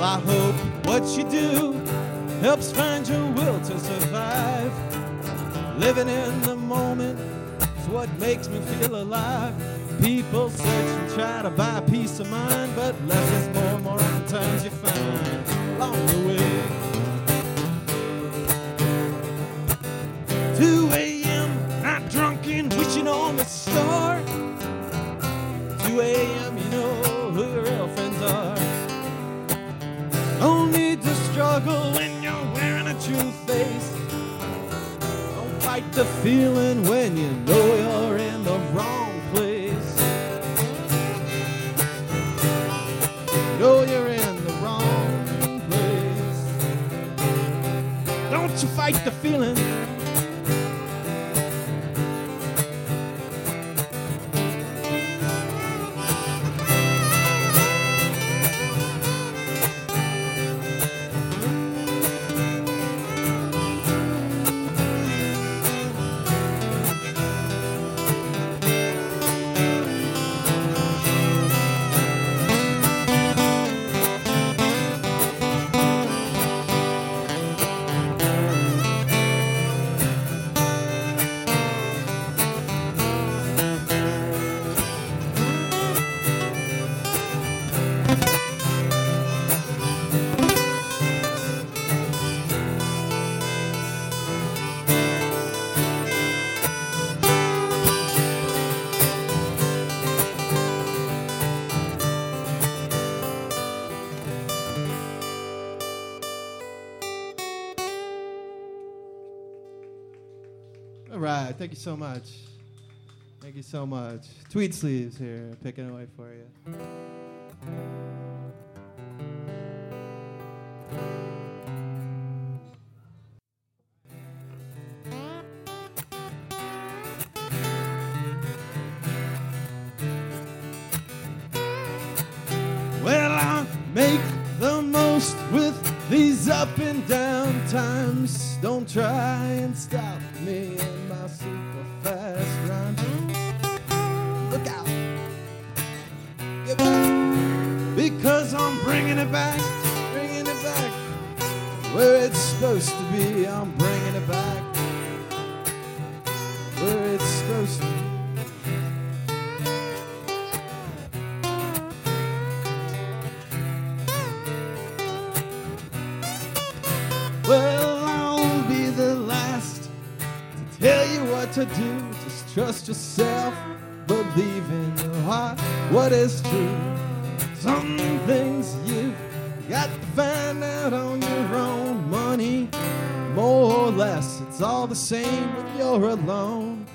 Well, I hope what you do helps find your will to survive. Living in the moment is what makes me feel alive. People search and try to buy peace of mind, but less is more, more times you find along the way. 2 a.m., not drunken, wishing on the star. 2 a.m., you know who your real friends are. No need to struggle when you're wearing a true face. Don't fight the feeling when you know you're in the wrong place. Know you're in the wrong place. Don't you fight the feeling. Right, thank you so much. Thank you so much. Tweedsleeves here, picking away for you. Well, I make the most with these up and down times. Don't try and stop bringing it back, bringing it back. Where it's supposed to be, I'm bringing it back. Where it's supposed to be. Well, I'll be the last to tell you what to do. Just trust yourself, believe in your heart what is true. Some things you've got to find out on your own money. More or less, it's all the same when you're alone.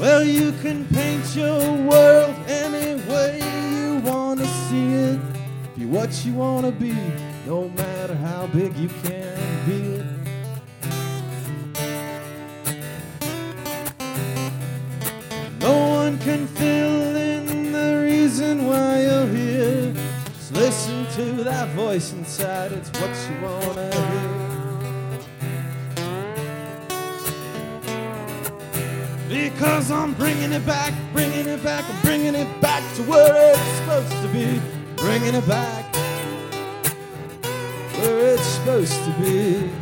Well, you can paint your world any way you want to see it. Be what you want to be, no matter how big you can be voice inside, it's what you want to hear. Because I'm bringing it back, bringing it back, I'm bringing it back to where it's supposed to be. Bringing it back where it's supposed to be.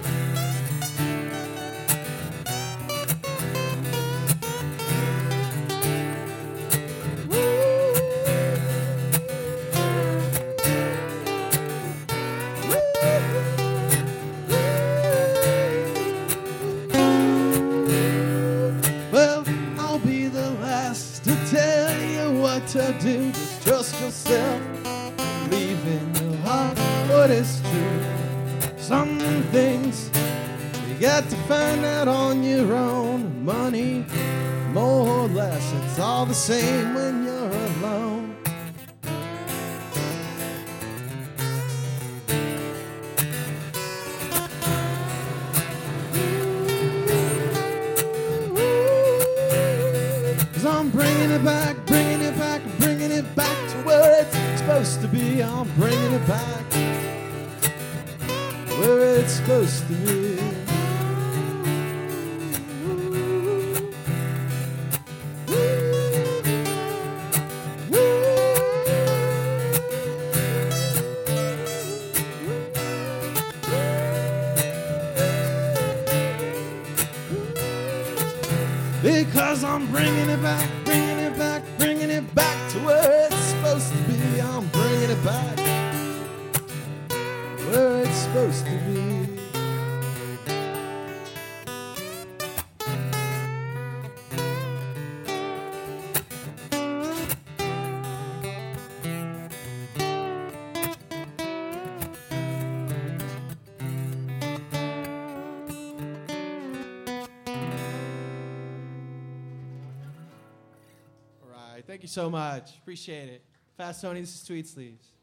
Do. Just trust yourself, believe in your heart what is true. Some things you got to find out on your own. Money, more or less, it's all the same when you're alone. Cause I'm bringing it back, supposed to be, I'm bringing it back where it's supposed to be. Because I'm bringing it back, bringing back where it's supposed to be. All right, thank you so much. Appreciate it. Fast is Tweedsleeves.